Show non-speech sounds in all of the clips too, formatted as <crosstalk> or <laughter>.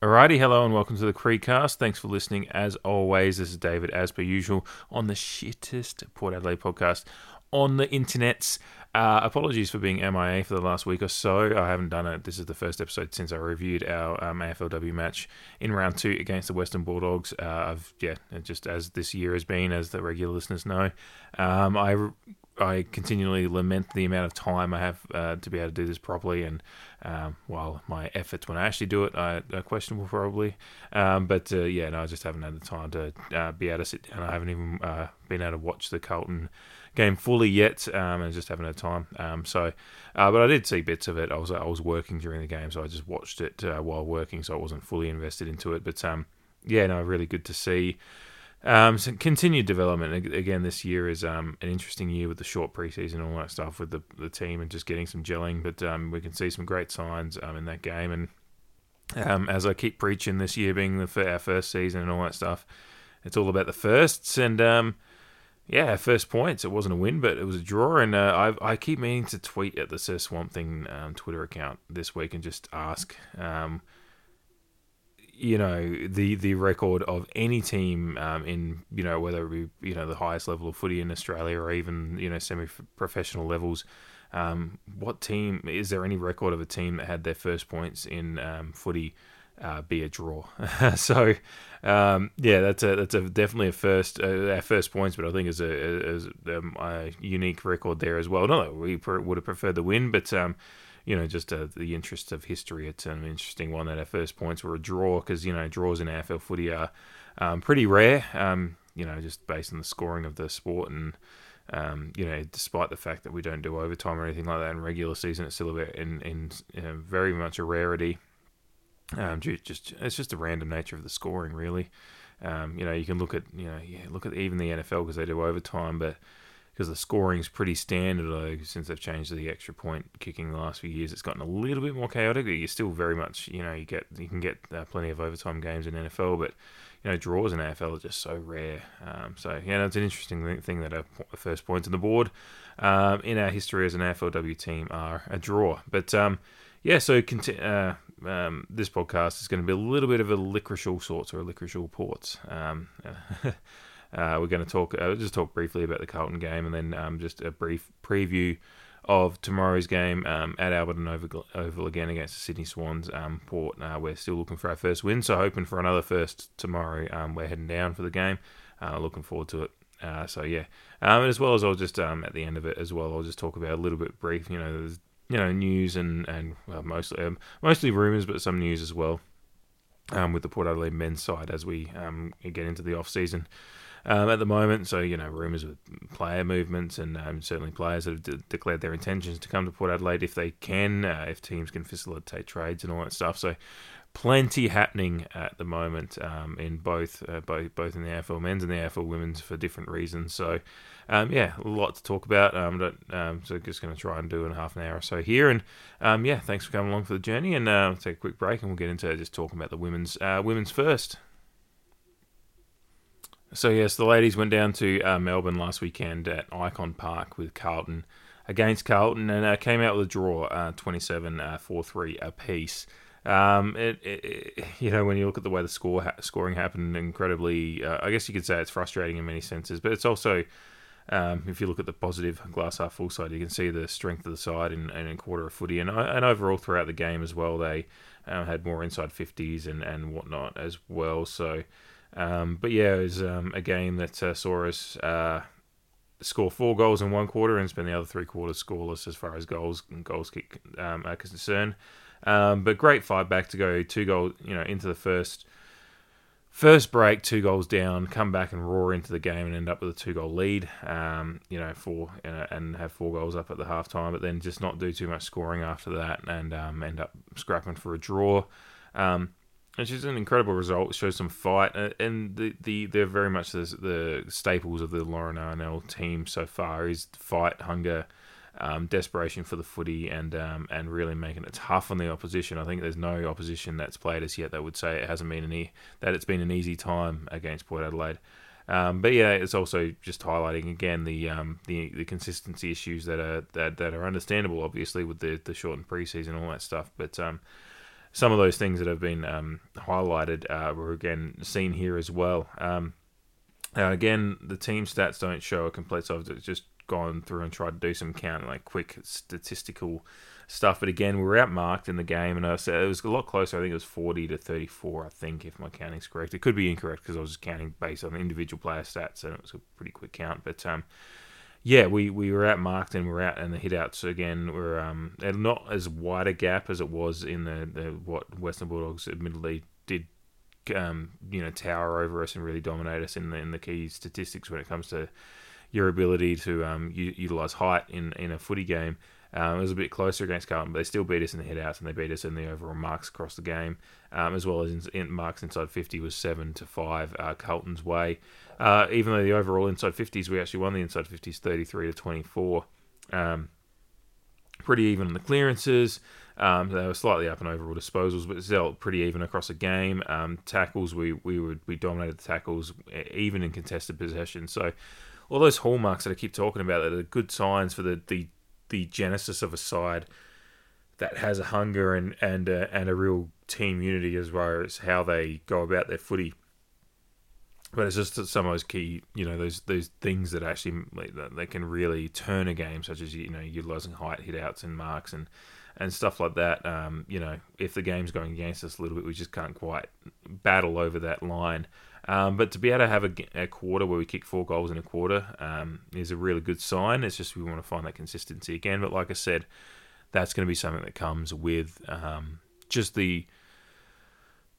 Alrighty, hello and welcome to the Creekcast. Thanks for listening. As always, this is David, as per usual, on the shittest Port Adelaide podcast on the internets. Uh, apologies for being MIA for the last week or so. I haven't done it. This is the first episode since I reviewed our um, AFLW match in round two against the Western Bulldogs. Uh, I've yeah, just as this year has been, as the regular listeners know, um, I I continually lament the amount of time I have uh, to be able to do this properly, and um, while my efforts when I actually do it are, questionable, probably. Um, but uh, yeah, no, I just haven't had the time to uh, be able to sit down. I haven't even uh, been able to watch the Carlton game fully yet, um, and just haven't had time. Um, so, uh, but I did see bits of it. I was I was working during the game, so I just watched it uh, while working, so I wasn't fully invested into it. But um, yeah, no, really good to see. Um, so continued development again this year is um, an interesting year with the short preseason and all that stuff with the, the team and just getting some gelling. But um, we can see some great signs um, in that game. And um, as I keep preaching, this year being the our first season and all that stuff, it's all about the firsts. And um, yeah, first points. It wasn't a win, but it was a draw. And uh, I I keep meaning to tweet at the Sir Swamp Thing Twitter account this week and just ask you know the the record of any team um, in you know whether it be you know the highest level of footy in Australia or even you know semi professional levels. Um, what team is there any record of a team that had their first points in um, footy uh, be a draw? <laughs> so um, yeah, that's a that's a definitely a first uh, our first points, but I think is a, a, um, a unique record there as well. No, we would have preferred the win, but um, you know, just uh, the interest of history, it's an interesting one that our first points were a draw because, you know, draws in AFL footy are um, pretty rare, um, you know, just based on the scoring of the sport. And, um, you know, despite the fact that we don't do overtime or anything like that in regular season, it's still a bit in, in, in very much a rarity. Um, just it's just the random nature of the scoring, really. Um, you know, you can look at you know, yeah, look at even the NFL because they do overtime, but because the scoring's pretty standard though since they've changed the extra point kicking the last few years it's gotten a little bit more chaotic But you're still very much you know you get you can get uh, plenty of overtime games in NFL but you know draws in AFL are just so rare. Um, so yeah that's an interesting thing that our first points on the board um, in our history as an AFLW team are a draw. But um, yeah so conti- uh, um, this podcast is going to be a little bit of a licorice all sorts or a licorice all ports. Um, <laughs> Uh, we're going to talk uh, just talk briefly about the Carlton game, and then um, just a brief preview of tomorrow's game um, at Alberton Oval, Oval, again against the Sydney Swans. Um, Port, uh, we're still looking for our first win, so hoping for another first tomorrow. Um, we're heading down for the game. Uh, looking forward to it. Uh, so yeah, um, as well as I'll just um, at the end of it as well, I'll just talk about a little bit brief. You know, you know news and and well, mostly mostly rumours, but some news as well. With the Port Adelaide men's side as we get into the off season um, at the moment. So, you know, rumours with player movements and um, certainly players that have de- declared their intentions to come to Port Adelaide if they can, uh, if teams can facilitate trades and all that stuff. So, plenty happening at the moment um, in both, uh, both both in the AFL men's and the AFL women's for different reasons. So, um, yeah, a lot to talk about. Um, um, so just going to try and do in half an hour or so here. And um, yeah, thanks for coming along for the journey. And uh, take a quick break, and we'll get into just talking about the women's uh, women's first. So yes, the ladies went down to uh, Melbourne last weekend at Ikon Park with Carlton against Carlton and uh, came out with a draw, uh, 27 uh, 4 3 apiece. Um, it, it, you know, when you look at the way the score ha- scoring happened, incredibly, uh, I guess you could say it's frustrating in many senses, but it's also, um, if you look at the positive glass half full side, you can see the strength of the side in, in a quarter of footy, and, and overall throughout the game as well, they uh, had more inside 50s and, and whatnot as well. So, um, but yeah, it was um, a game that uh, saw us uh, score four goals in one quarter and spend the other three quarters scoreless as far as goals and goals kick um, are concerned. Um, but great fight back to go two goals, you know, into the first first break, two goals down, come back and roar into the game and end up with a two goal lead. Um, you know, four and have four goals up at the half time, but then just not do too much scoring after that and um, end up scrapping for a draw. Um, which is an incredible result. It shows some fight, uh, and the, the they're very much the, the staples of the Lauren Arnell team so far is fight, hunger, um, desperation for the footy, and um, and really making it tough on the opposition. I think there's no opposition that's played us yet that would say it hasn't been an e- that it's been an easy time against Port Adelaide. Um, but yeah, it's also just highlighting again the um, the, the consistency issues that are that, that are understandable, obviously with the the shortened preseason and all that stuff. But um, some of those things that have been um, highlighted uh, were again seen here as well. Um, again, the team stats don't show a complete. So I've just gone through and tried to do some count, like quick statistical stuff. But again, we were outmarked in the game, and I said it was a lot closer. I think it was forty to thirty-four. I think if my counting's correct, it could be incorrect because I was just counting based on individual player stats, and it was a pretty quick count. But um, yeah, we, we were outmarked and we're out, and the hitouts again were um, not as wide a gap as it was in the, the what Western Bulldogs admittedly did um, you know tower over us and really dominate us in the in the key statistics when it comes to your ability to um, u- utilize height in in a footy game. Um, it was a bit closer against Carlton, but they still beat us in the hitouts and they beat us in the overall marks across the game, um, as well as in, in, marks inside 50 was seven to five uh, Carlton's way. Uh, even though the overall inside 50s, we actually won the inside 50s 33 to 24. Um, pretty even on the clearances. Um, they were slightly up in overall disposals, but still pretty even across the game. Um, tackles, we we would we dominated the tackles even in contested possession. So all those hallmarks that I keep talking about that are good signs for the the, the genesis of a side that has a hunger and and uh, and a real team unity as far as how they go about their footy. But it's just some of those key, you know, those those things that actually that they can really turn a game, such as you know utilizing height, hit outs, and marks, and and stuff like that. Um, you know, if the game's going against us a little bit, we just can't quite battle over that line. Um, but to be able to have a, a, quarter where we kick four goals in a quarter um, is a really good sign. It's just we want to find that consistency again. But like I said, that's going to be something that comes with um, just the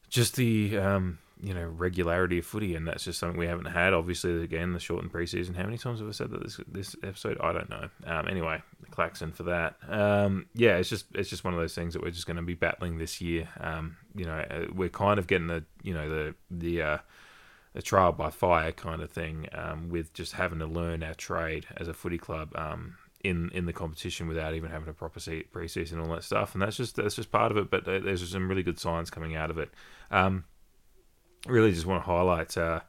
just the um, you know regularity of footy, and that's just something we haven't had. Obviously, again, the shortened preseason. How many times have I said that this this episode? I don't know. Um, anyway, klaxon for that. Um, yeah, it's just it's just one of those things that we're just going to be battling this year. You know, uh, we're kind of getting the you know the the uh, the trial by fire kind of thing um, with just having to learn our trade as a footy club. Um, in, in the competition without even having a proper preseason and all that stuff, and that's just that's just part of it. But there's some really good signs coming out of it. Um, really just want to highlight uh,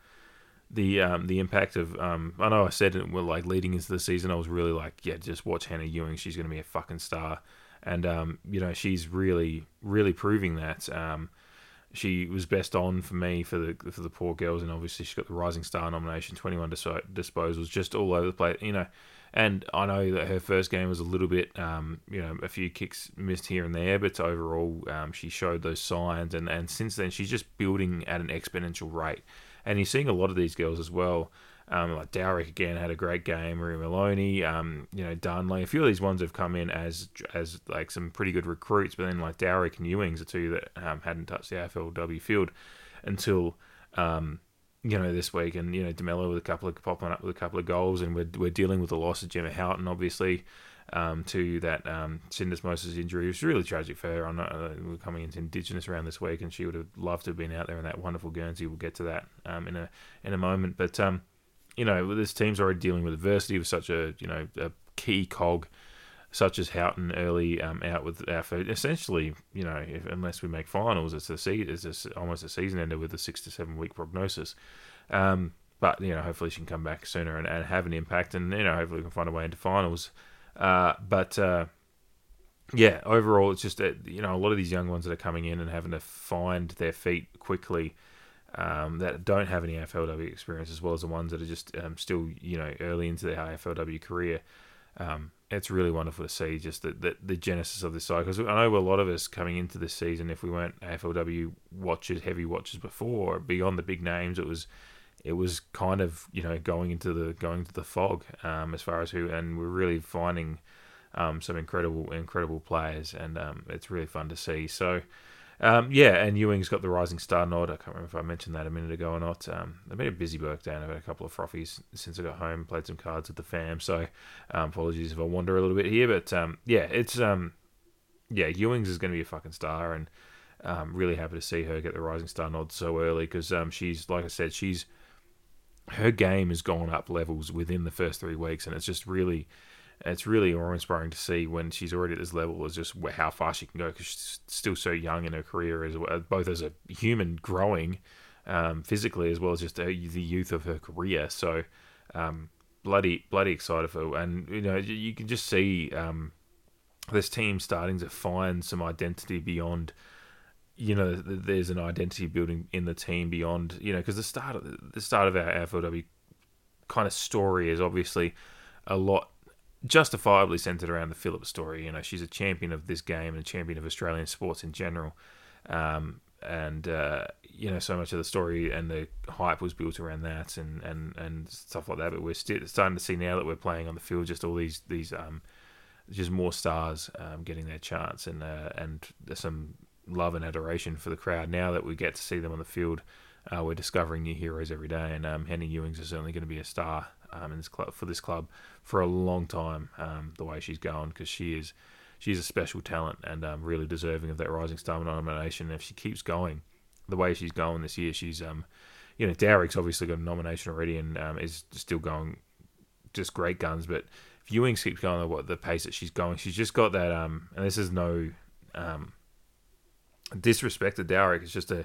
the um, the impact of. Um, I know I said it well, like leading into the season, I was really like, yeah, just watch Hannah Ewing. She's going to be a fucking star, and um, you know she's really really proving that. Um, she was best on for me for the for the poor girls, and obviously she got the Rising Star nomination, twenty one disposals, just all over the place. You know, and I know that her first game was a little bit, um, you know, a few kicks missed here and there, but overall um, she showed those signs. And, and since then, she's just building at an exponential rate. And you're seeing a lot of these girls as well. Um, like Dowrick again had a great game. Maria Moloney, um, you know, Darnley. A few of these ones have come in as as like some pretty good recruits, but then like Dowrick and Ewings are two that um, hadn't touched the AFLW field until um, you know, this week, and you know, Demelo with a couple of popping up with a couple of goals, and we're we're dealing with the loss of Gemma Houghton, obviously, um, to that um, syndesmosis injury. It was really tragic for her. I uh, we're coming into Indigenous round this week, and she would have loved to have been out there in that wonderful Guernsey. We'll get to that um, in a in a moment, but um, you know, this team's already dealing with adversity with such a you know a key cog such as Houghton early um, out with our essentially, you know, if, unless we make finals, it's a se- it's a, almost a season ender with a six to seven week prognosis. Um, but you know, hopefully she can come back sooner and, and, have an impact, and you know, hopefully we can find a way into finals. Uh, but uh, yeah, overall, it's just that you know a lot of these young ones that are coming in and having to find their feet quickly. Um, that don't have any AFLW experience, as well as the ones that are just um, still, you know, early into their AFLW career. Um, it's really wonderful to see just the, the, the genesis of this side because I know a lot of us coming into this season, if we weren't AFLW watchers, heavy watchers before, beyond the big names, it was it was kind of you know going into the going to the fog um, as far as who, and we're really finding um, some incredible incredible players, and um, it's really fun to see. So um, yeah, and Ewing's got the Rising Star nod. I can't remember if I mentioned that a minute ago or not. Um, I've been a busy work day and I've had a couple of frothies since I got home, played some cards with the fam. So um, apologies if I wander a little bit here. But um, yeah, it's um, yeah, Ewing's is going to be a fucking star. And um, really happy to see her get the Rising Star nod so early because um, she's, like I said, she's her game has gone up levels within the first three weeks. And it's just really it's really awe-inspiring to see when she's already at this level is just how far she can go because she's still so young in her career as well, both as a human growing um, physically as well as just the youth of her career. So um, bloody bloody excited for her. and you know you can just see um, this team starting to find some identity beyond you know, there's an identity building in the team beyond, you know, because the start of the start of our AFLW kind of story is obviously a lot justifiably centered around the Phillips story. You know, she's a champion of this game and a champion of Australian sports in general. Um, and uh, you know, so much of the story and the hype was built around that and, and, and stuff like that. But we're starting to see now that we're playing on the field just all these these um, just more stars um, getting their chance and uh, and some love and adoration for the crowd now that we get to see them on the field. Uh, we're discovering new heroes every day, and um, Ewings is certainly going to be a star um, in this club for this club for a long time. Um, the way she's going, because she is she's a special talent and um, really deserving of that Rising Star nomination. And if she keeps going the way she's going this year, she's um, you know, Dowrick's obviously got a nomination already and um, is still going just great guns. But if Ewings keeps going at what the pace that she's going, she's just got that. Um, and this is no um, disrespect to Dowrick. It's just a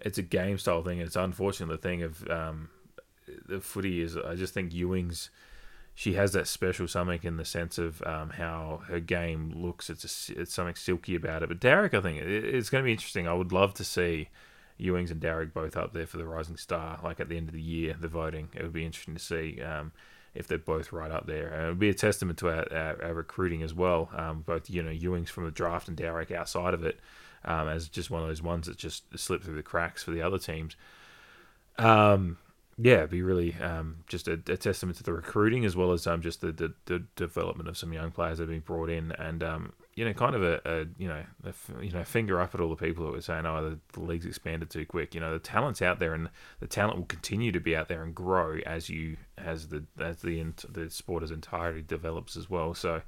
it's a game style thing. It's unfortunate the thing of um, the footy is. I just think Ewings she has that special something in the sense of um, how her game looks. It's a, it's something silky about it. But Dowrick, I think it, it's going to be interesting. I would love to see Ewings and Dowrick both up there for the Rising Star, like at the end of the year, the voting. It would be interesting to see um, if they're both right up there. And it would be a testament to our, our, our recruiting as well. Um, both you know Ewings from the draft and Dowrick outside of it, um, as just one of those ones that just slipped through the cracks for the other teams. Um, yeah, it'd be really um, just a, a, testament to the recruiting as well as um, just the, the, the, development of some young players that have been brought in, and um, you know, kind of a, a you know, a, you know, finger up at all the people that were saying, "Oh, the, the, league's expanded too quick." You know, the talent's out there, and the talent will continue to be out there and grow as you as the as the the sport as entirety develops as well. So.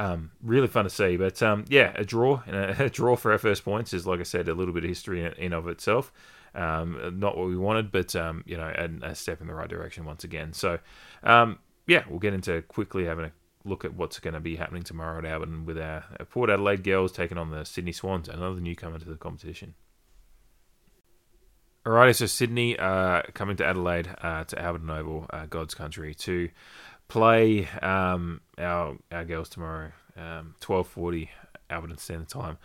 Um, really fun to see, but um, yeah, a draw a, <laughs> a draw for our first points is, like I said, a little bit of history in, in of itself. Um, not what we wanted, but um, you know, a, a, step in the right direction once again. So, um, yeah, we'll get into quickly having a look at what's going to be happening tomorrow at Alberton with our, Port Adelaide girls taking on the Sydney Swans, another newcomer to the competition. Alrighty, so Sydney uh, coming to Adelaide uh, to Alberton Oval, uh, God's country, to play um, our our girls tomorrow, um, twelve forty Alberton Standard Time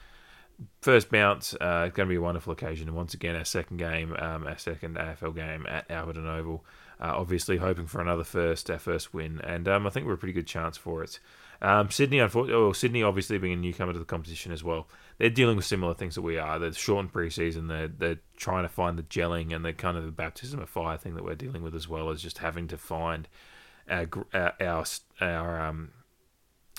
first bounce, uh, going to be a wonderful occasion. And once again, our second game, um, our second AFL game at Alberton Oval. Uh, obviously, hoping for another first, our first win, and um, I think we're a pretty good chance for it. Um, Sydney, unfortunately, well, Sydney obviously being a newcomer to the competition as well, they're dealing with similar things that we are. They're shortened preseason. They're they're trying to find the gelling and the kind of the baptism of fire thing that we're dealing with as well as just having to find our our our, our um,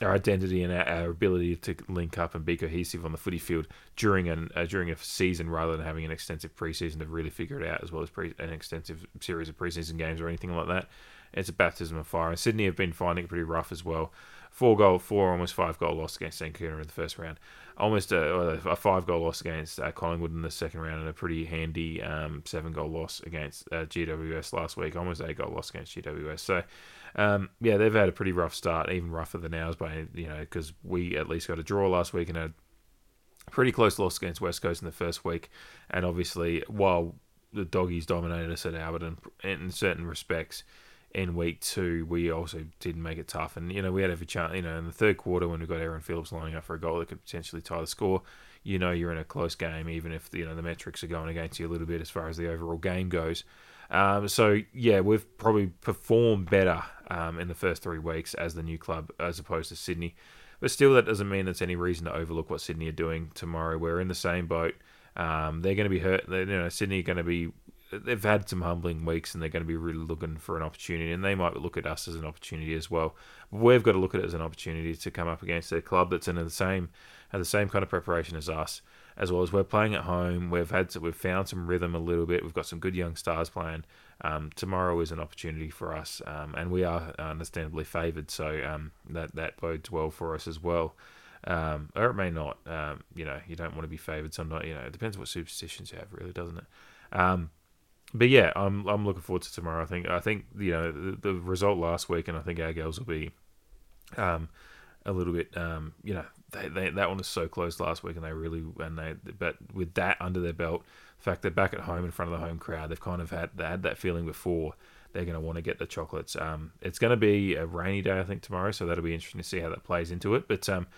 our identity and our, our, ability to link up and be cohesive on the footy field during an uh, during a season rather than having an extensive preseason to really figure it out as well as pre- an extensive series of preseason games or anything like that. It's a baptism of fire. And Sydney have been finding it pretty rough as well. Four goal, four almost five goal loss against St Kilda in the first round. Almost a, a five goal loss against uh, Collingwood in the second round, and a pretty handy um, seven goal loss against uh, GWS last week. Almost eight goal loss against GWS. So um, yeah, they've had a pretty rough start, even rougher than ours, by you know, because we at least got a draw last week and a pretty close loss against West Coast in the first week, and obviously while the doggies dominated us at Alberton in certain respects. In week two, we also didn't make it tough, and you know we had every chance. You know, in the third quarter, when we got Erin Phillips lining up for a goal that could potentially tie the score, you know you're in a close game, even if you know the metrics are going against you a little bit as far as the overall game goes. Um, so yeah, we've probably performed better um, in the first three weeks as the new club as opposed to Sydney. But still, that doesn't mean there's any reason to overlook what Sydney are doing tomorrow. We're in the same boat. Um, they're going to be hurt. They're, you know, Sydney are going to be. They've had some humbling weeks, and they're going to be really looking for an opportunity. And they might look at us as an opportunity as well. We've got to look at it as an opportunity to come up against a club that's in the same, has the same kind of preparation as us as well as we're playing at home. We've had to, we've found some rhythm a little bit. We've got some good young stars playing. Um, tomorrow is an opportunity for us, um, and we are understandably favoured. So um, that that bodes well for us as well. Um, or it may not. Um, you know, you don't want to be favoured. Sometimes, you know, it depends what superstitions you have, really, doesn't it? Um, but yeah, I'm I'm looking forward to tomorrow. I think I think you know the, the result last week, and I think our girls will be um, a little bit, um, you know, they, they, that one was so close last week, and they really and they but with that under their belt, the fact they're back at home in front of the home crowd, they've kind of had they had that feeling before. They're going to want to get the chocolates. Um, it's going to be a rainy day, I think, tomorrow, so that'll be interesting to see how that plays into it. But um,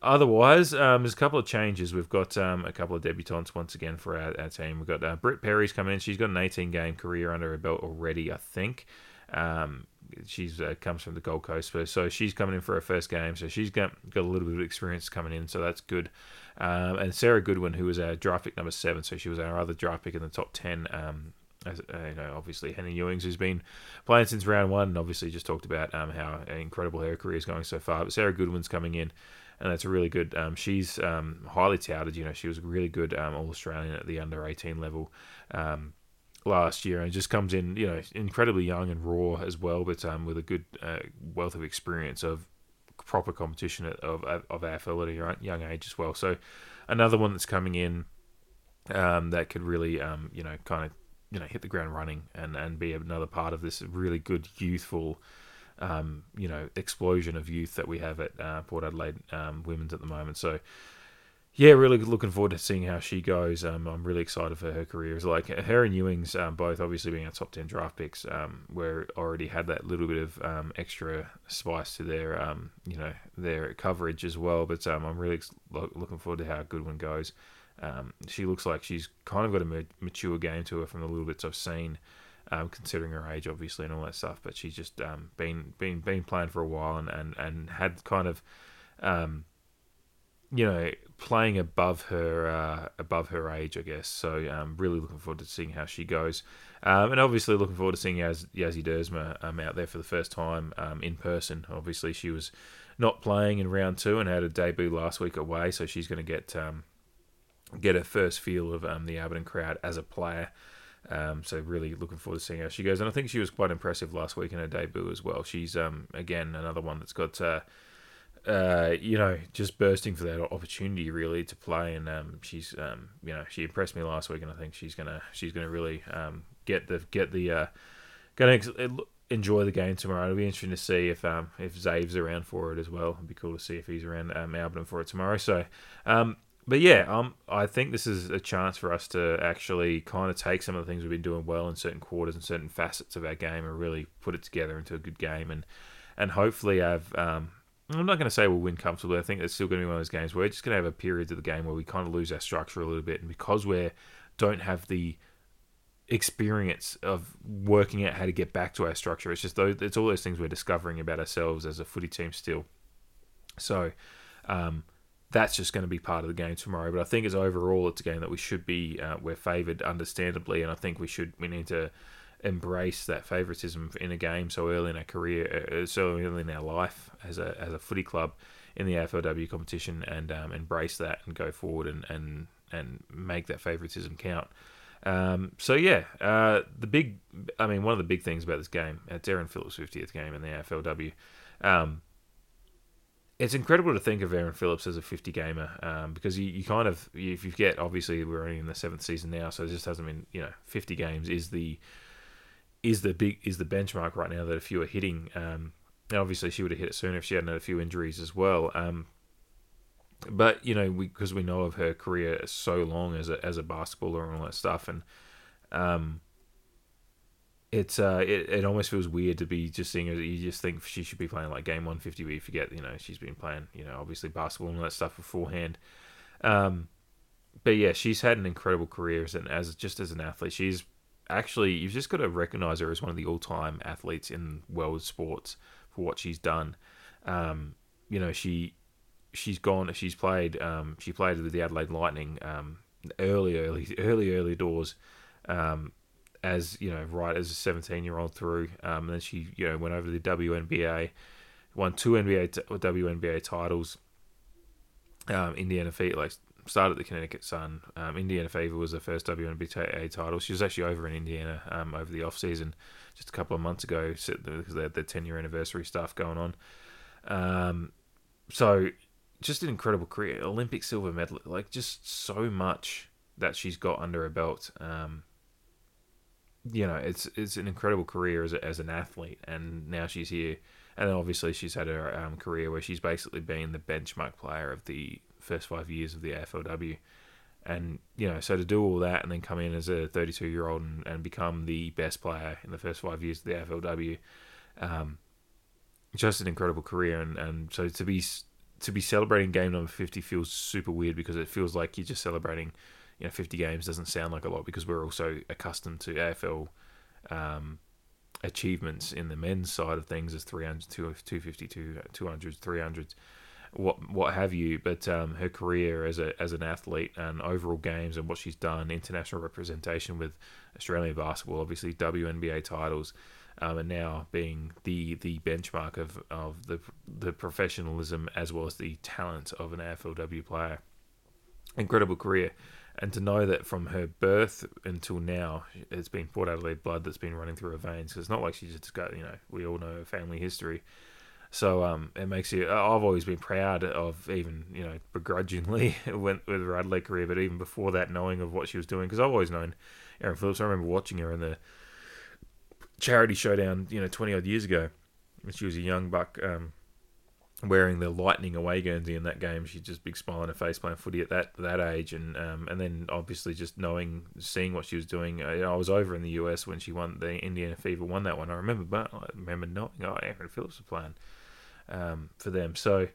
Otherwise, um, there's a couple of changes. We've got um, a couple of debutantes once again for our, our team. We've got uh, Britt Perry's coming in. She's got an 18 game career under her belt already, I think. Um, she's uh, comes from the Gold Coast, so she's coming in for her first game. So she's got got a little bit of experience coming in, so that's good. Um, and Sarah Goodwin, who was our draft pick number seven, so she was our other draft pick in the top ten. Um, as, uh, you know, obviously Hannah Ewings, who's been playing since round one, and obviously just talked about um, how incredible her career is going so far. But Sarah Goodwin's coming in and that's a really good. Um, she's um, highly touted. You know, she was a really good um, All Australian at the under eighteen level um, last year, and just comes in, you know, incredibly young and raw as well, but um, with a good uh, wealth of experience of proper competition of of AFL at a young age as well. So another one that's coming in um, that could really, you know, kind of you know hit the ground running and and be another part of this really good youthful um, you know, explosion of youth that we have at uh, Port Adelaide um, Women's at the moment. So, yeah, really looking forward to seeing how she goes. Um, I'm really excited for her career. It's like her and Ewing's, um, both obviously being our top ten draft picks, um, were already had that little bit of um, extra spice to their, um, you know, their coverage as well. But um, I'm really looking forward to how Goodwin goes. Um, she looks like she's kind of got a mature game to her from the little bits I've seen um, considering her age, obviously, and all that stuff. But she's just um, been been been playing for a while and and, and had kind of, um, you know, playing above her uh, above her age, I guess. So um, really looking forward to seeing how she goes, um, and obviously looking forward to seeing Yaz, Yazzie Duursma um, out there for the first time um, in person. Obviously, she was not playing in round two and had a debut last week away, so she's going to get get her first feel of the Alberton crowd as a player. Um, so really looking forward to seeing how she goes. And I think she was quite impressive last week in her debut as well. She's um, again another one that's got uh, uh, you know just bursting for that opportunity really to play. And um, she's um, you know she impressed me last week, and I think she's gonna she's gonna really um, get the get the uh, gonna enjoy the game tomorrow. It'll be interesting to see if um, if Zave's around for it as well. It'd be cool to see if he's around um, Alberton for it tomorrow. So but yeah, um, I think this is a chance for us to actually kind of take some of the things we've been doing well in certain quarters and certain facets of our game and really put it together into a good game and and hopefully have. Um, I'm not going to say we'll win comfortably. I think it's still going to be one of those games where we're just going to have a period of the game where we kind of lose our structure a little bit, and because we don't have the experience of working out how to get back to our structure, it's just those, it's all those things we're discovering about ourselves as a footy team still. So. Um, that's just going to be part of the game tomorrow. But I think as overall, it's a game that we should be uh, we're favoured, understandably, and I think we should we need to embrace that favouritism in a game so early in our career, uh, so early in our life as a as a footy club in the AFLW competition, and um, embrace that and go forward and and and make that favouritism count. Um, so yeah, uh, the big, I mean, one of the big things about this game, it's Erin Phillips' 50th game in the AFLW. Um, it's incredible to think of Erin Phillips as a 50 gamer um, because you, you kind of if you get obviously we're only in the seventh season now, so it just hasn't been you know 50 games is the is the big is the benchmark right now that if you are hitting. Um, obviously, she would have hit it sooner if she hadn't had a few injuries as well. Um, but you know, because we, we, know of her career so long as a as a basketballer and all that stuff, and um, it's uh it, it almost feels weird to be just seeing her you just think she should be playing like game 150 but you forget you know she's been playing you know obviously basketball and all that stuff beforehand. Um but yeah she's had an incredible career as an as just as an athlete. She's actually you've just got to recognize her as one of the all-time athletes in world sports for what she's done. Um you know she she's gone she's played um she played with the Adelaide Lightning um early early early early doors. Um as you know, right as a 17 year old through. Um, and then she, you know, went over to the WNBA, won two NBA t- WNBA titles. Um, Indiana Fever, like started at the Connecticut Sun. Um, Indiana Fever was the first WNBA title. She was actually over in Indiana um, over the off season just a couple of months ago because they had their 10 year anniversary stuff going on. Um, so just an incredible career, Olympic silver medal, like just so much that she's got under her belt. Um, you know, it's it's an incredible career as, a, as an athlete, and now she's here. And obviously she's had her um, career where she's basically been the benchmark player of the first five years of the AFLW. And, you know, so to do all that and then come in as a 32 year old and, and become the best player in the first five years of the AFLW, um, just an incredible career. And, and so to be to be celebrating game number 50 feels super weird because it feels like you're just celebrating you know 50 games doesn't sound like a lot because we're also accustomed to AFL um, achievements in the men's side of things as 300 250 200s 300s what what have you but um, her career as a as an athlete and overall games and what she's done international representation with Australian basketball obviously WNBA titles um, and now being the the benchmark of, of the the professionalism as well as the talent of an AFLW player. Incredible career, and to know that from her birth until now, it's been Port Adelaide blood that's been running through her veins. Cause it's not like she's just got you know we all know her family history. So um, it makes you. I've always been proud of, even you know, begrudgingly <laughs> went with her Adelaide career, but even before that, knowing of what she was doing, because I've always known Erin Phillips. I remember watching her in the charity showdown, you know, 20 odd years ago. When she was a young buck um, wearing the lightning away Guernsey in that game. She just big smile on her face playing footy at that that age, and um, and then obviously just knowing, seeing what she was doing. I, I, was over in the US when she won the Indiana Fever, won that one. I remember, but I remember knowing, oh, Erin Phillips was playing um, for them. So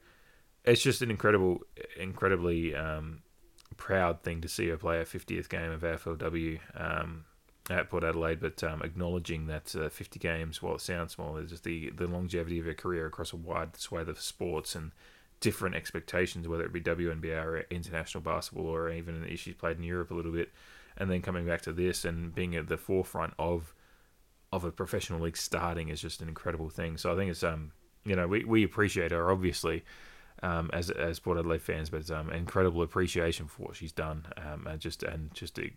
it's just an incredible, incredibly um, proud thing to see her play her 50th game of AFLW. Um, at Port Adelaide, but um, acknowledging that uh, 50 games, while it sounds small, is just the, the longevity of her career across a wide swathe of sports and different expectations, whether it be WNBA or international basketball or even she's played in Europe a little bit, and then coming back to this and being at the forefront of of a professional league starting is just an incredible thing. So I think it's um you know we, we appreciate her obviously um, as as Port Adelaide fans, but um, incredible appreciation for what she's done, um, and just and just a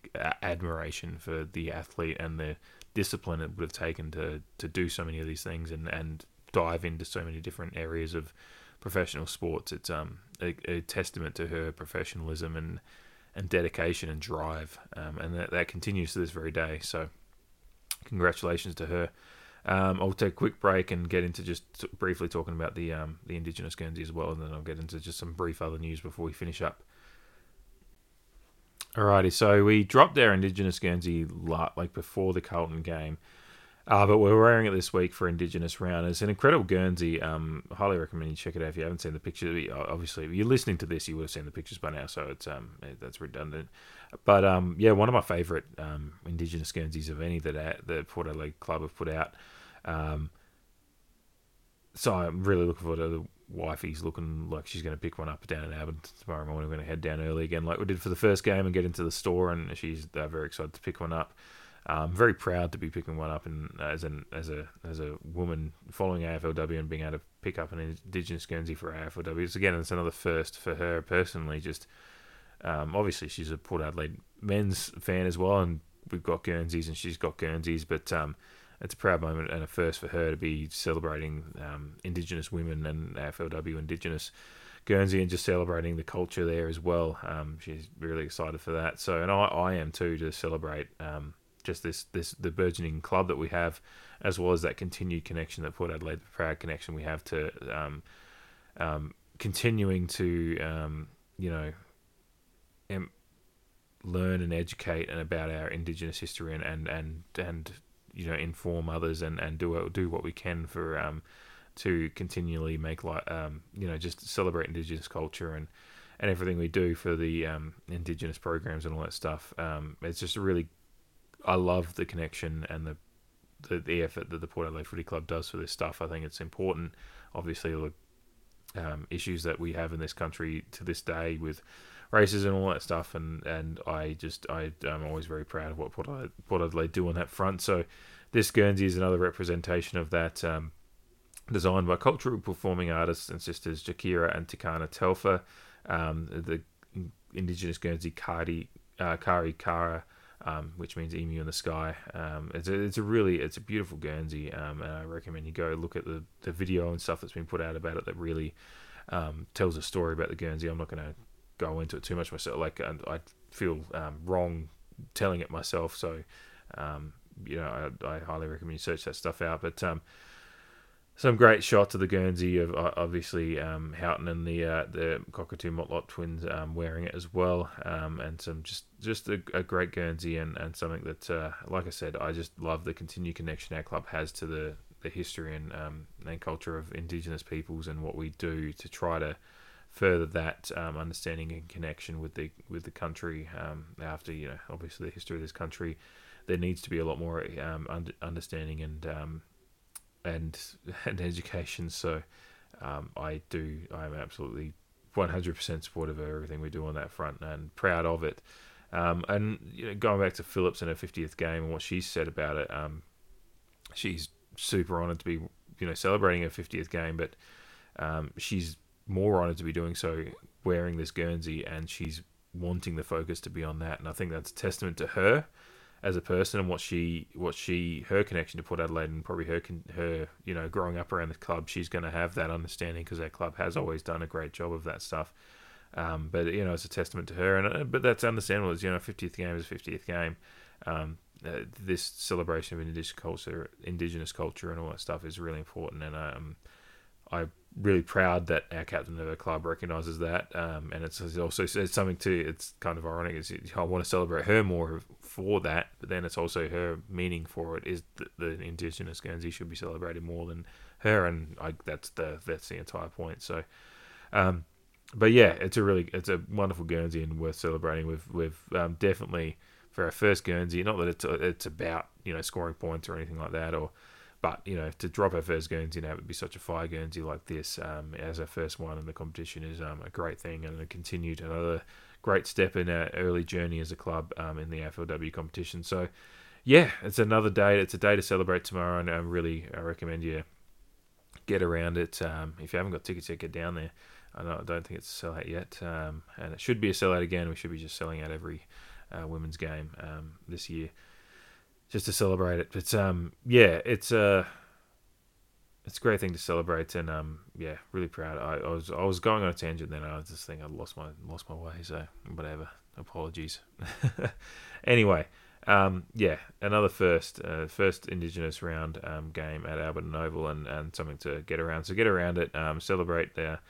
admiration for the athlete and the discipline it would have taken to to do so many of these things and and dive into so many different areas of professional sports. It's um a, a testament to her professionalism and and dedication and drive, um, and that that continues to this very day. So, congratulations to her. Um, I'll take a quick break and get into just briefly talking about the um, the Indigenous Guernsey as well, and then I'll get into just some brief other news before we finish up. Alrighty, so we dropped our Indigenous Guernsey lot like before the Carlton game, uh, but we're wearing it this week for Indigenous round. It's an incredible Guernsey. Um, highly recommend you check it out if you haven't seen the pictures. Obviously, if you're listening to this, you would have seen the pictures by now, so it's um that's redundant. But um yeah, one of my favourite um Indigenous Guernseys of any that uh, the Port Adelaide Club have put out. Um, so I'm really looking forward to the wifey's looking like she's going to pick one up down in Abbott tomorrow morning. We're going to head down early again, like we did for the first game, and get into the store. And she's uh, very excited to pick one up. I'm very proud to be picking one up, and as an as a as a woman following AFLW and being able to pick up an Indigenous Guernsey for AFLW. It's again, it's another first for her personally. Just um, obviously, she's a Port Adelaide men's fan as well, and we've got Guernseys, and she's got Guernseys, but um, it's a proud moment and a first for her to be celebrating um, Indigenous women and AFLW Indigenous Guernsey and just celebrating the culture there as well. Um, she's really excited for that. So, and I, I am too to celebrate um, just this this the burgeoning club that we have, as well as that continued connection that Port Adelaide, the proud connection we have to um, um, continuing to um, you know. learn and educate and about our indigenous history and, and, and, and you know inform others and and do do what we can for um to continually make like um you know just celebrate indigenous culture and and everything we do for the um, indigenous programs and all that stuff. Um, it's just really, I love the connection and the, the, the effort that the Port Adelaide Footy Club does for this stuff. I think it's important. Obviously, the um, issues that we have in this country to this day with races and all that stuff, and and I just I am always very proud of what Port Adelaide, Port Adelaide do on that front. So this Guernsey is another representation of that. Um, designed by cultural performing artists and sisters Jakira and Tikana Telfer, um, the indigenous Guernsey Kari, uh, Kari Kara, um, which means emu in the sky. Um, it's, a, it's a really it's a beautiful Guernsey, um, and I recommend you go look at the, the video and stuff that's been put out about it that really um, tells a story about the Guernsey. I'm not going to go into it too much myself. Like I feel um, wrong telling it myself, so um, you know I, I, highly recommend you search that stuff out. But um, some great shots of the Guernsey of obviously um, Houghton and the uh, the Cockatoo Motlop twins um, wearing it as well, um, and some just just a, a, great Guernsey and, and something that, uh, like I said, I just love the continued connection our club has to the, the history and um, and culture of Indigenous peoples and what we do to try to further that um, understanding and connection with the with the country um, after you know obviously the history of this country there needs to be a lot more um, under, understanding and um, and <laughs> and education. So um, I do I'm absolutely 100% supportive of everything we do on that front and proud of it. Um, and you know, going back to Phillips and her 50th game and what she said about it she's super honored to be you know celebrating her 50th game but she's more honoured to be doing so wearing this Guernsey, and she's wanting the focus to be on that. And I think that's a testament to her as a person and what she what she her connection to Port Adelaide and probably her her you know growing up around the club she's going to have that understanding because that club has always done a great job of that stuff. Um, but you know it's a testament to her. And uh, but that's understandable. As you know 50th game is 50th game. Um, uh, this celebration of indigenous culture indigenous culture and all that stuff is really important. And um, I really proud that our captain of the club recognises that, um, and it's, also it's something too. It's kind of ironic. Is I want to celebrate her more for that, but then it's also her meaning for it is that the Indigenous Guernsey should be celebrated more than her, and I, that's the that's the entire point. So, um, but yeah, it's a really it's a wonderful Guernsey and worth celebrating. We've we've um, definitely for our first Guernsey, not that it's it's about you know scoring points or anything like that, or but you know, to drop our first Guernsey now it be such a fire Guernsey like this um, as our first one in the competition is um, a great thing, and a continued another great step in our early journey as a club um, in the AFLW competition. So, yeah, it's another day. It's a day to celebrate tomorrow, and I really I recommend you get around it. Um, if you haven't got tickets yet, get down there. I don't, think it's a sellout yet, um, and it should be a sellout again. We should be just selling out every uh, women's game um, this year just to celebrate it. But um, yeah, it's a uh, it's a great thing to celebrate, and um, yeah, really proud. I, I was I was going on a tangent, then I just thinking I lost my lost my way. So whatever, apologies. <laughs> anyway, um, yeah, another first uh, first Indigenous round um, game at Alberton Oval, and, and something to get around. So get around it, um, celebrate the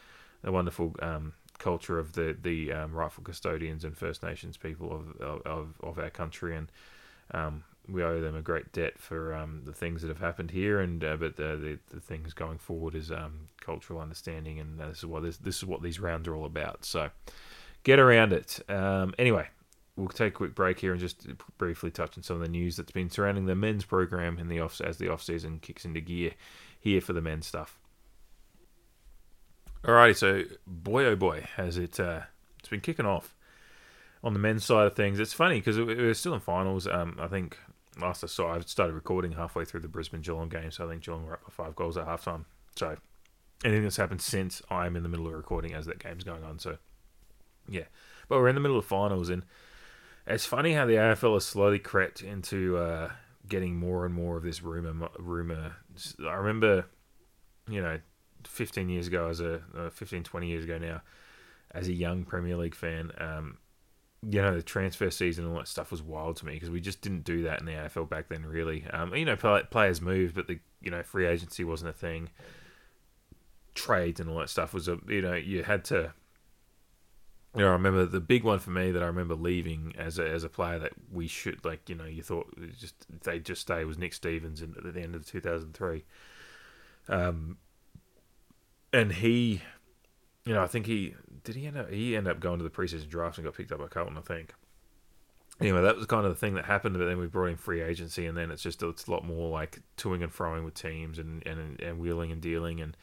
the wonderful um, culture of the the um, rightful custodians and First Nations people of of, of our country, and um, we owe them a great debt for um, the things that have happened here, and uh, but the, the, the things going forward is um, cultural understanding, and this is what this, this is what these rounds are all about. So get around it. Um, anyway, we'll take a quick break here and just briefly touch on some of the news that's been surrounding the men's program in the off as the off season kicks into gear here for the men's stuff. Alrighty, so boy oh boy, has it uh, it's been kicking off on the men's side of things. It's funny because we're still in finals. Um, I think last I saw, I started recording halfway through the Brisbane Geelong game, so I think Geelong were up by five goals at halftime. So anything that's happened since I'm in the middle of recording as that game's going on. So yeah, but we're in the middle of finals, and it's funny how the AFL has slowly crept into uh, getting more and more of this rumor. Rumor. I remember, you know, 15 years ago, as a uh, 15, 20 years ago now, as a young Premier League fan. Um, you know, the transfer season and all that stuff was wild to me because we just didn't do that in the AFL back then, really. Um, you know, players moved, but the you know free agency wasn't a thing. Trades and all that stuff was a you know you had to. You know, I remember the big one for me that I remember leaving as a, as a player that we should like. You know, you thought just they just stay was Nick Stevens in, at the end of two thousand three. Um, and he, you know, I think he did he end up he ended up going to the preseason draft and got picked up by Carlton, I think. Anyway, that was kind of the thing that happened, but then we brought in free agency, and then it's just it's a lot more like toing and froing with teams and, and, and wheeling and dealing and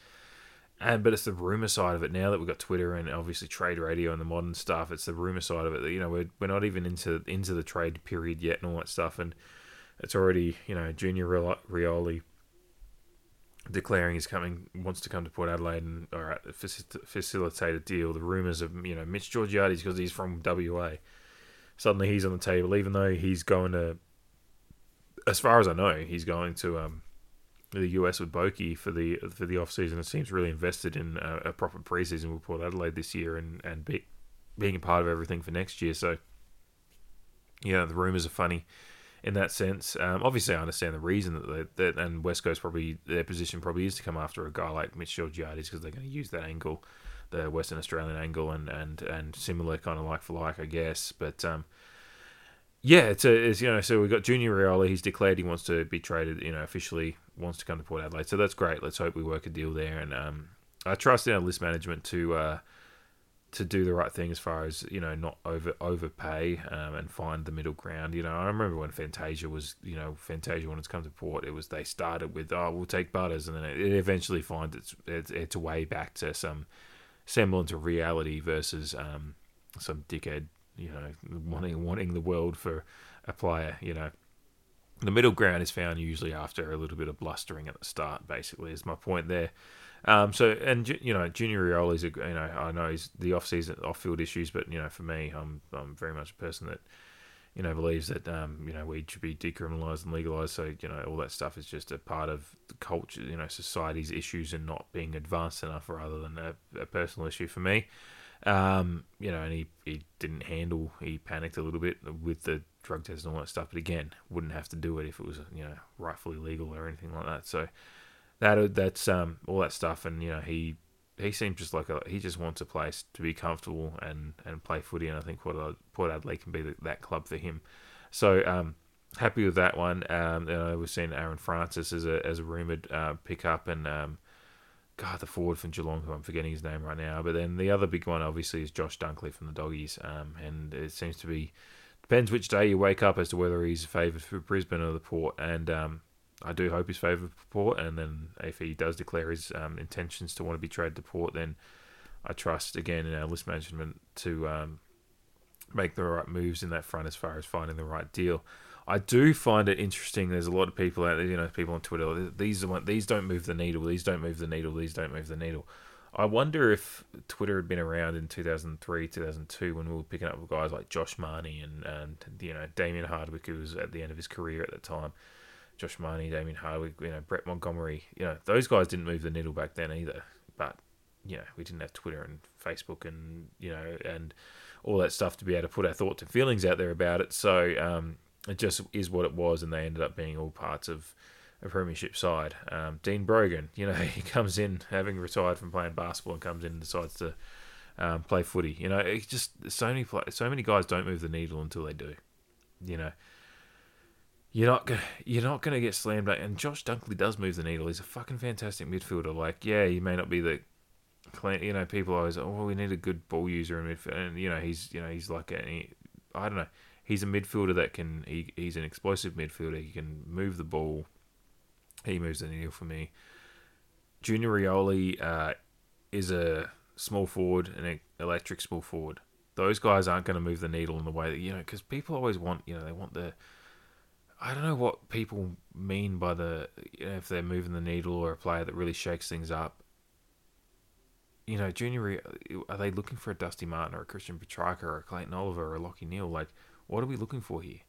and but it's the rumor side of it now that we've got Twitter and obviously trade radio and the modern stuff. It's the rumor side of it that you know we're, we're not even into into the trade period yet and all that stuff, and it's already you know Junior Rioli declaring he's coming, wants to come to Port Adelaide and all right, facilitate a deal. The rumours of you know Mitch Georgiades because he's from WA. Suddenly he's on the table, even though he's going to, as far as I know, he's going to um, the US with Boki for the for the off season. It seems really invested in a, a proper preseason with Port Adelaide this year and and be, being a part of everything for next year. So yeah, the rumours are funny in that sense. Um, obviously, I understand the reason that, they, that and West Coast probably their position probably is to come after a guy like Mitch Georgiades because they're going to use that angle, the Western Australian angle, and and and similar kind of like for like, I guess. But um, yeah, it's a it's, you know so we've got Junior Rioli. He's declared he wants to be traded. You know, officially wants to come to Port Adelaide. So that's great. Let's hope we work a deal there. And um, I trust in our list management to. Uh, to do the right thing as far as you know not over overpay um, and find the middle ground. You know, I remember when Fantasia was you know Fantasia wanted to come to port, it was they started with oh we'll take Butters, and then it, it eventually finds its, its its way back to some semblance of reality versus um, some dickhead you know wanting wanting the world for a player. You know, the middle ground is found usually after a little bit of blustering at the start. Basically, is my point there. Um, so and you know Junior Rioli's a you know I know he's the off season off field issues, but you know for me I'm I'm very much a person that you know believes that um, you know weed should be decriminalised and legalised. So you know all that stuff is just a part of the culture, you know society's issues and not being advanced enough, rather than a, a personal issue for me. Um, you know, and he, he didn't handle. He panicked a little bit with the drug test and all that stuff. But again, wouldn't have to do it if it was you know rightfully legal or anything like that. So that that's um all that stuff, and you know he he seems just like a, he just wants a place to be comfortable and and play footy, and I think Port, Port Adelaide can be the, that club for him. So um, happy with that one. Um, you know, we've seen Aaron Francis as a as a rumored uh, pickup, and um, God, the forward from Geelong, who I'm forgetting his name right now. But then the other big one, obviously, is Josh Dunkley from the Doggies, um, and it seems to be depends which day you wake up as to whether he's favoured for Brisbane or the Port, and um, I do hope he's favoured for Port, and then if he does declare his um, intentions to want to be traded to Port, then I trust again in our list management to um, make the right moves in that front as far as finding the right deal. I do find it interesting. There's a lot of people out there, you know, people on Twitter. These are these don't move the needle. These don't move the needle. These don't move the needle. I wonder if Twitter had been around in 2003, 2002 when we were picking up guys like Josh Mahoney and, and you know Damien Hardwick, who was at the end of his career at the time. Josh Mahoney, Damien Hardwick, you know, Brett Montgomery. You know, those guys didn't move the needle back then either. But, you know, we didn't have Twitter and Facebook and, you know, and all that stuff to be able to put our thoughts and feelings out there about it. So um, it just is what it was, and they ended up being all parts of a premiership side. Um, Dean Brogan, you know, <laughs> he comes in having retired from playing basketball and comes in and decides to um, play footy. You know, it's just so many so many guys don't move the needle until they do. You know, you're not gonna you're not gonna get slammed. And Josh Dunkley does move the needle. He's a fucking fantastic midfielder. Like, yeah, he may not be the you know, people always, oh, well, we need a good ball user in midfield, and you know, he's you know, he's like a, he, I don't know, he's a midfielder that can, he, he's an explosive midfielder. He can move the ball. He moves the needle for me. Junior Rioli uh, is a small forward, an electric small forward. Those guys aren't going to move the needle in the way that you know, because people always want, you know, they want the I don't know what people mean by the you know, if they're moving the needle or a player that really shakes things up. You know, junior are they looking for a Dusty Martin or a Christian Petracca or a Clayton Oliver or a Lachie Neale? Like, what are we looking for here?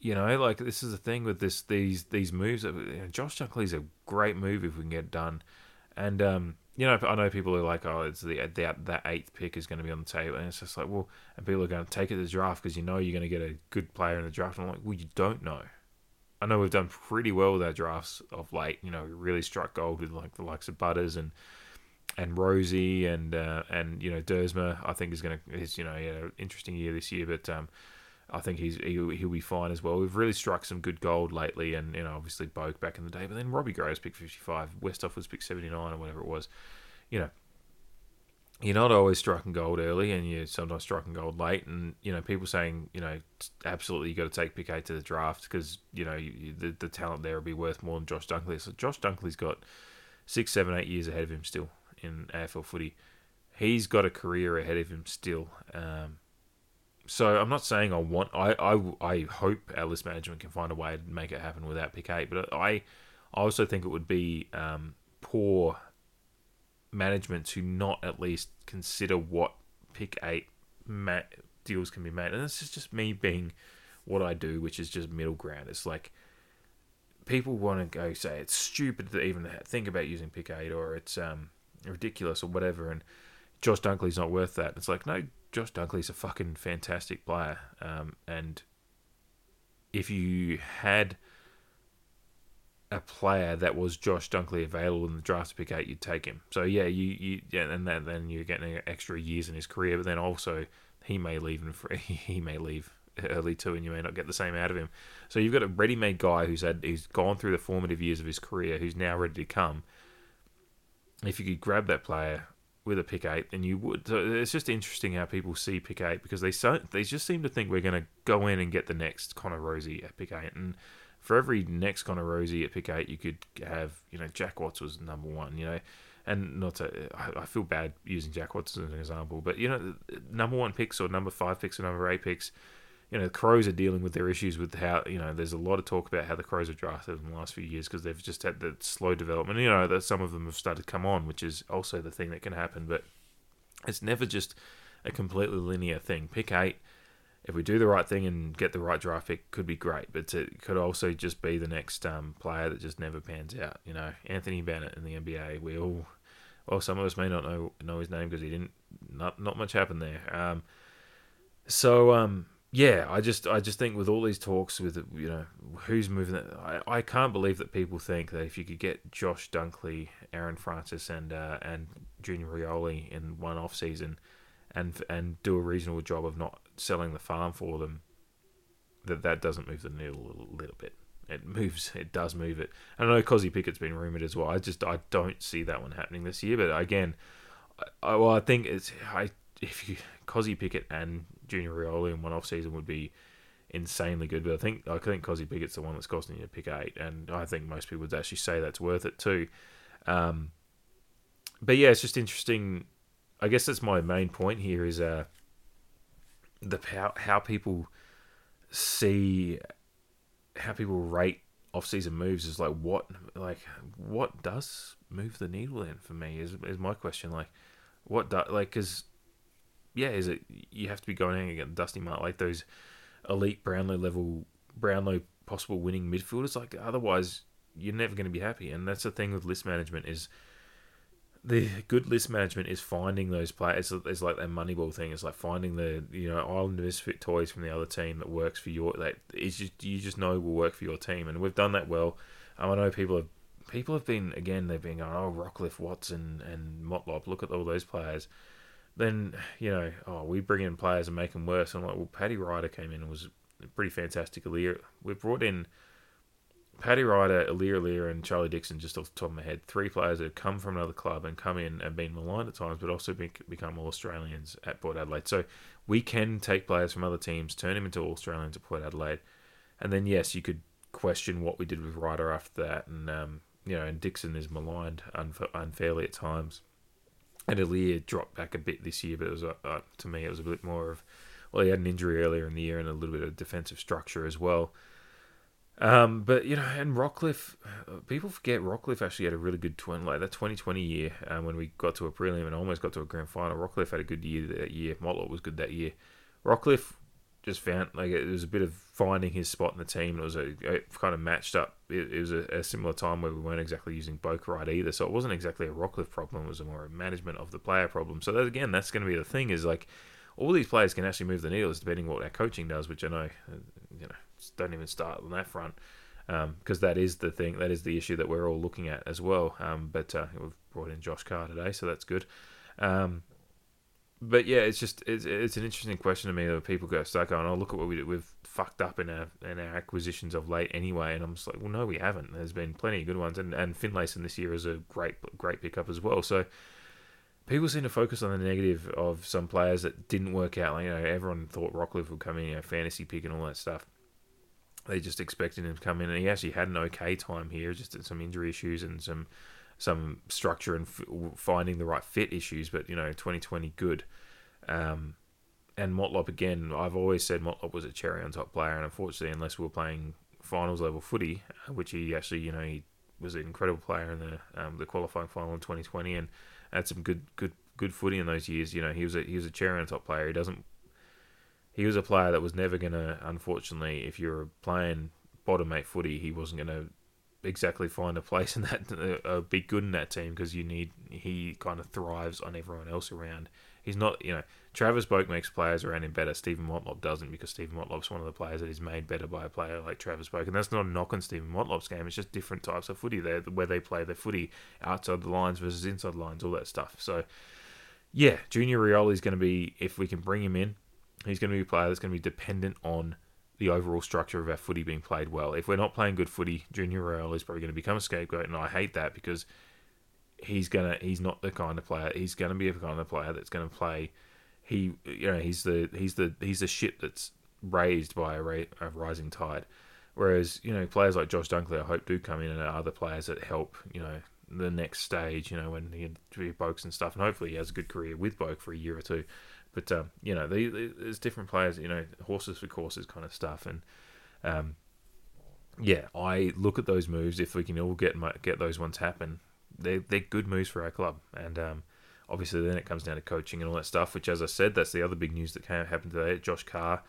You know, like this is the thing with this these these moves. Josh Dunkley's a great move if we can get done, and um, you know, I know people are like, oh, it's the that that eighth pick is going to be on the table, and it's just like, well, and people are going to take it to the draft because you know you're going to get a good player in the draft. And I'm like, well, you don't know. I know we've done pretty well with our drafts of late. You know, we really struck gold with like the likes of Butters and and Rozee and uh, and you know Duursma. I think is going to is you know yeah, interesting year this year, but um, I think he's he'll, he'll be fine as well. We've really struck some good gold lately, and you know obviously Boak back in the day, but then Robbie Gray was picked fifty five, Westhoff was picked seventy nine or whatever it was. You know, you're not always striking gold early, and you're sometimes striking gold late. And you know people saying you know absolutely you got to take pick eight to the draft because you know you, the the talent there will be worth more than Josh Dunkley. So Josh Dunkley's got six, seven, eight years ahead of him still in AFL footy. He's got a career ahead of him still. Um, so I'm not saying I want. I, I, I hope our list management can find a way to make it happen without pick eight. But I, I also think it would be um, poor management to not at least consider what pick eight ma- deals can be made. And this is just me being what I do, which is just middle ground. It's like people want to go say it's stupid to even think about using pick eight or it's um, ridiculous or whatever. And Josh Dunkley's not worth that. It's like no, Josh Dunkley's a fucking fantastic player. Um, and if you had a player that was Josh Dunkley available in the draft to pick eight, you'd take him. So yeah, you, you yeah, and that, then you're getting extra years in his career. But then also he may leave and <laughs> he may leave early too, and you may not get the same out of him. So you've got a ready-made guy who's had who's gone through the formative years of his career, who's now ready to come. If you could grab that player with a pick eight than you would. So it's just interesting how people see pick eight because they so, they just seem to think we're going to go in and get the next Connor Rozee at pick eight, and for every next Connor Rozee at pick eight, you could have you know Jack Watts was number one, you know, and not to I, I feel bad using Jack Watts as an example, but you know number one picks or number five picks or number eight picks you know, the Crows are dealing with their issues with how, you know, there's a lot of talk about how the Crows have drafted in the last few years because they've just had the slow development. You know, that some of them have started to come on, which is also the thing that can happen. But it's never just a completely linear thing. Pick eight, if we do the right thing and get the right draft pick, could be great. But it could also just be the next um, player that just never pans out. You know, Anthony Bennett in the NBA, we all, well, some of us may not know know his name because he didn't, not not much happened there. Um, so um, yeah, I just I just think with all these talks with you know who's moving, I, I can't believe that people think that if you could get Josh Dunkley, Aaron Francis, and uh, and Junior Rioli in one off season, and and do a reasonable job of not selling the farm for them, that that doesn't move the needle a little, little bit. It moves, it does move it. And I know Kozzy Pickett's been rumored as well. I just I don't see that one happening this year. But again, I, well I think it's I if you Kozzy Pickett and Junior Rioli in one off season would be insanely good. But I think I think Kozzy Pickett's the one that's costing you to pick eight, and I think most people would actually say that's worth it too. Um, but yeah, it's just interesting. I guess that's my main point here is uh, the how how people see how people rate off-season moves is like what like what does move the needle in for me is is my question like what do, like because yeah, is it you have to be going in against Dusty Martin, like those elite Brownlow level Brownlow possible winning midfielders. Like otherwise, you're never going to be happy. And that's the thing with list management is the good list management is finding those players. It's, it's like that Moneyball thing. It's like finding the you know island misfit toys from the other team that works for your that is just you just know will work for your team. And we've done that well. Um, I know people have people have been again they've been going oh Rockliff Watson and Motlop. Look at all those players then you know, oh, we bring in players and make them worse. I'm like, well, Paddy Ryder came in and was pretty fantastic. Aliir, we brought in Paddy Ryder, Aliir Aliir, and Charlie Dixon. Just off the top of my head, three players that have come from another club and come in and been maligned at times, but also be, become all Australians at Port Adelaide. So we can take players from other teams, turn them into all Australians at Port Adelaide, and then yes, you could question what we did with Ryder after that, and um, you know, and Dixon is maligned unfa- unfairly at times and Aliir dropped back a bit this year, but it was uh, to me it was a bit more of well, he had an injury earlier in the year and a little bit of defensive structure as well. Um, but you know, and Rockliff, people forget Rockliff actually had a really good twin like that 2020 year um, when we got to a prelim and almost got to a grand final. Rockliff had a good year that year. Motlop was good that year. Rockliff just found like it was a bit of finding his spot in the team. It was a it kind of matched up. It, it was a, a, similar time where we weren't exactly using Boak right either, so it wasn't exactly a Rockliff problem. It was a more a management of the player problem. So that, again, that's going to be the thing is like all these players can actually move the needles depending what our coaching does, which I know uh, you know don't even start on that front because um, that is the thing that is the issue that we're all looking at as well. Um, but uh, we've brought in Josh Carr today, so that's good. Um, but yeah, it's just it's, it's an interesting question to me that people go start going, oh look at what we did. We've fucked up in our in our acquisitions of late anyway, and I'm just like, well, no, we haven't. There's been plenty of good ones, and and Finlayson this year is a great great pickup as well. So people seem to focus on the negative of some players that didn't work out. Like, you know, everyone thought Rockliff would come in, you know, fantasy pick and all that stuff. They just expected him to come in, and he actually had an okay time here, just some injury issues and some some structure and f- finding the right fit issues. But you know, 2020 good. Um, and Motlop again, I've always said Motlop was a cherry on top player, and unfortunately, unless we were playing finals level footy, uh, which he actually, you know, he was an incredible player in the um, the qualifying final in 2020, and had some good good good footy in those years. You know, he was a he was a cherry on top player. He doesn't. He was a player that was never gonna, unfortunately, if you were playing bottom eight footy, he wasn't gonna exactly find a place in that, uh, be good in that team because you need he kind of thrives on everyone else around. He's not, you know, Travis Boak makes players around him better. Stephen Motlop doesn't because Stephen Motlop's one of the players that is made better by a player like Travis Boak, and that's not a knock on Stephen Motlop's game. It's just different types of footy there where they play their footy outside the lines versus inside the lines, all that stuff. So, yeah, Junior Rioli is going to be if we can bring him in, he's going to be a player that's going to be dependent on the overall structure of our footy being played well. If we're not playing good footy, Junior Rioli is probably going to become a scapegoat, and I hate that because he's gonna he's not the kind of player. He's gonna be a kind of player that's gonna play. He you know he's the he's the he's the ship that's raised by a, ra- a rising tide. Whereas you know players like Josh Dunkley, I hope do come in and are other players that help you know the next stage. You know when he Boaks and stuff, and hopefully he has a good career with Boak for a year or two. But um, you know, they, they, there's different players. You know, horses for courses kind of stuff, and um, yeah, I look at those moves. If we can all get get those ones happen, they they're good moves for our club. And um, obviously, then it comes down to coaching and all that stuff. Which, as I said, that's the other big news that came happened today. Josh Carr,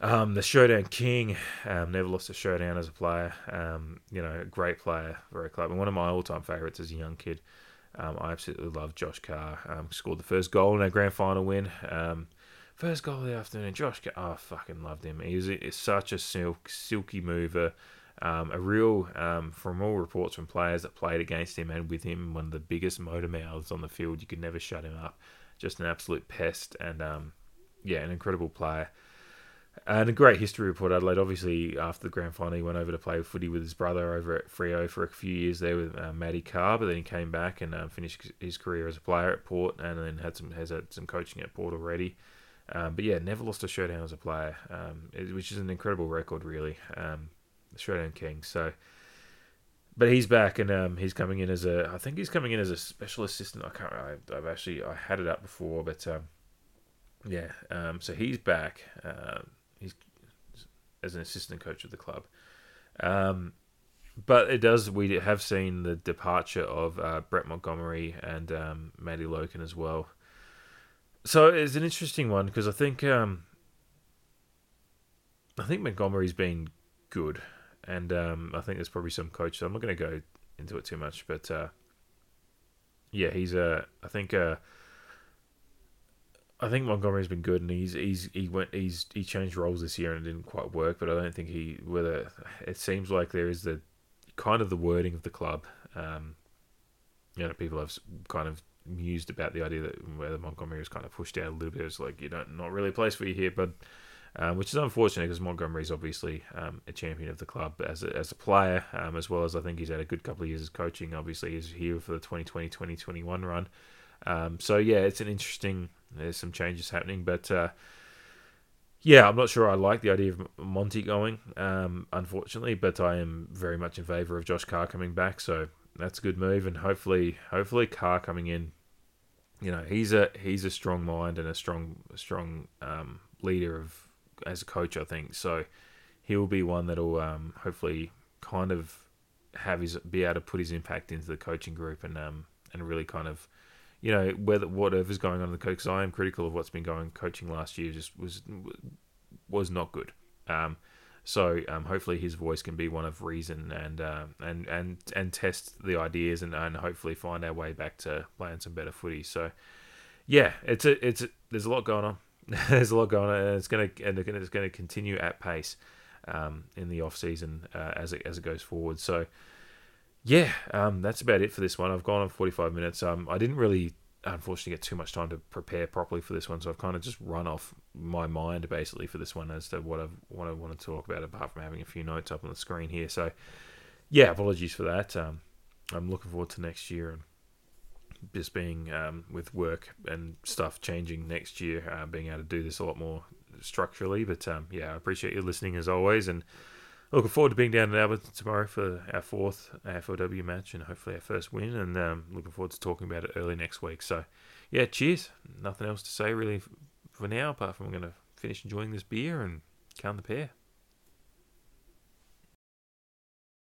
um, the showdown king, um, never lost a showdown as a player. Um, you know, great player for our club, and one of my all time favourites as a young kid. Um, I absolutely love Josh Carr. Um, scored the first goal in our grand final win. Um, first goal of the afternoon. Josh Carr, oh, I fucking loved him. He was such a silk, silky mover. Um, a real, um, from all reports from players that played against him and with him, one of the biggest motor mouths on the field. You could never shut him up. Just an absolute pest and, um, yeah, an incredible player. And a great history of Port Adelaide. Obviously, after the grand final, he went over to play footy with his brother over at Freo for a few years there with uh, Matty Carr. But then he came back and uh, finished his career as a player at Port, and then had some has had some coaching at Port already. Um, but yeah, never lost a showdown as a player, um, which is an incredible record, really. Um, showdown king. So, but he's back and um, he's coming in as a. I think he's coming in as a special assistant. I can't. I, have actually I had it up before, but um, yeah. Um, so he's back. As an assistant coach of the club. Um, but it does. We have seen the departure of uh, Brett Montgomery and um, Matty Lokan as well. So it's an interesting one because I think um, I think Montgomery's been good, and um, I think there's probably some coach. So I'm not going to go into it too much, but uh, yeah, he's a. Uh, I think. Uh, I think Montgomery's been good, and he's he's he went he's he changed roles this year and it didn't quite work. But I don't think he whether it seems like there is the kind of the wording of the club. Um, you know, people have kind of mused about the idea that whether Montgomery was kind of pushed out a little bit. It's like you don't not really a place for you here, but um, which is unfortunate because Montgomery is obviously um, a champion of the club as a, as a player, um, as well as I think he's had a good couple of years as coaching. Obviously, he's here for the 2020-2021 run. Um, so yeah, it's an interesting there's some changes happening, but uh, yeah, I'm not sure I like the idea of Monty going, um, unfortunately, but I am very much in favour of Josh Carr coming back. So that's a good move, and hopefully, hopefully Carr coming in. You know, he's a he's a strong mind and a strong strong um, leader of as a coach. I think so. He'll be one that'll um, hopefully kind of have his be able to put his impact into the coaching group and um, and really kind of you know whether whatever's going on in the coach. Because I am critical of what's been going coaching last year. Just was was not good. Um, so um, hopefully his voice can be one of reason and uh, and and and test the ideas and, and hopefully find our way back to playing some better footy. So yeah, it's a it's a, there's a lot going on. <laughs> there's a lot going on, and it's gonna and it's gonna continue at pace um, in the off season uh, as it as it goes forward. So yeah, um, that's about it for this one. I've gone on 45 minutes. Um, I didn't really, unfortunately, get too much time to prepare properly for this one, so I've kind of just run off my mind basically for this one as to what I've what I want to talk about, apart from having a few notes up on the screen here. So, yeah, apologies for that. Um, I'm looking forward to next year and just being um, with work and stuff changing next year, uh, being able to do this a lot more structurally. But um, yeah, I appreciate you listening as always and looking forward to being down in Albert tomorrow for our fourth AFLW match and hopefully our first win. And um, looking forward to talking about it early next week. So, yeah, cheers. Nothing else to say really for now, apart from I'm going to finish enjoying this beer and count the pair.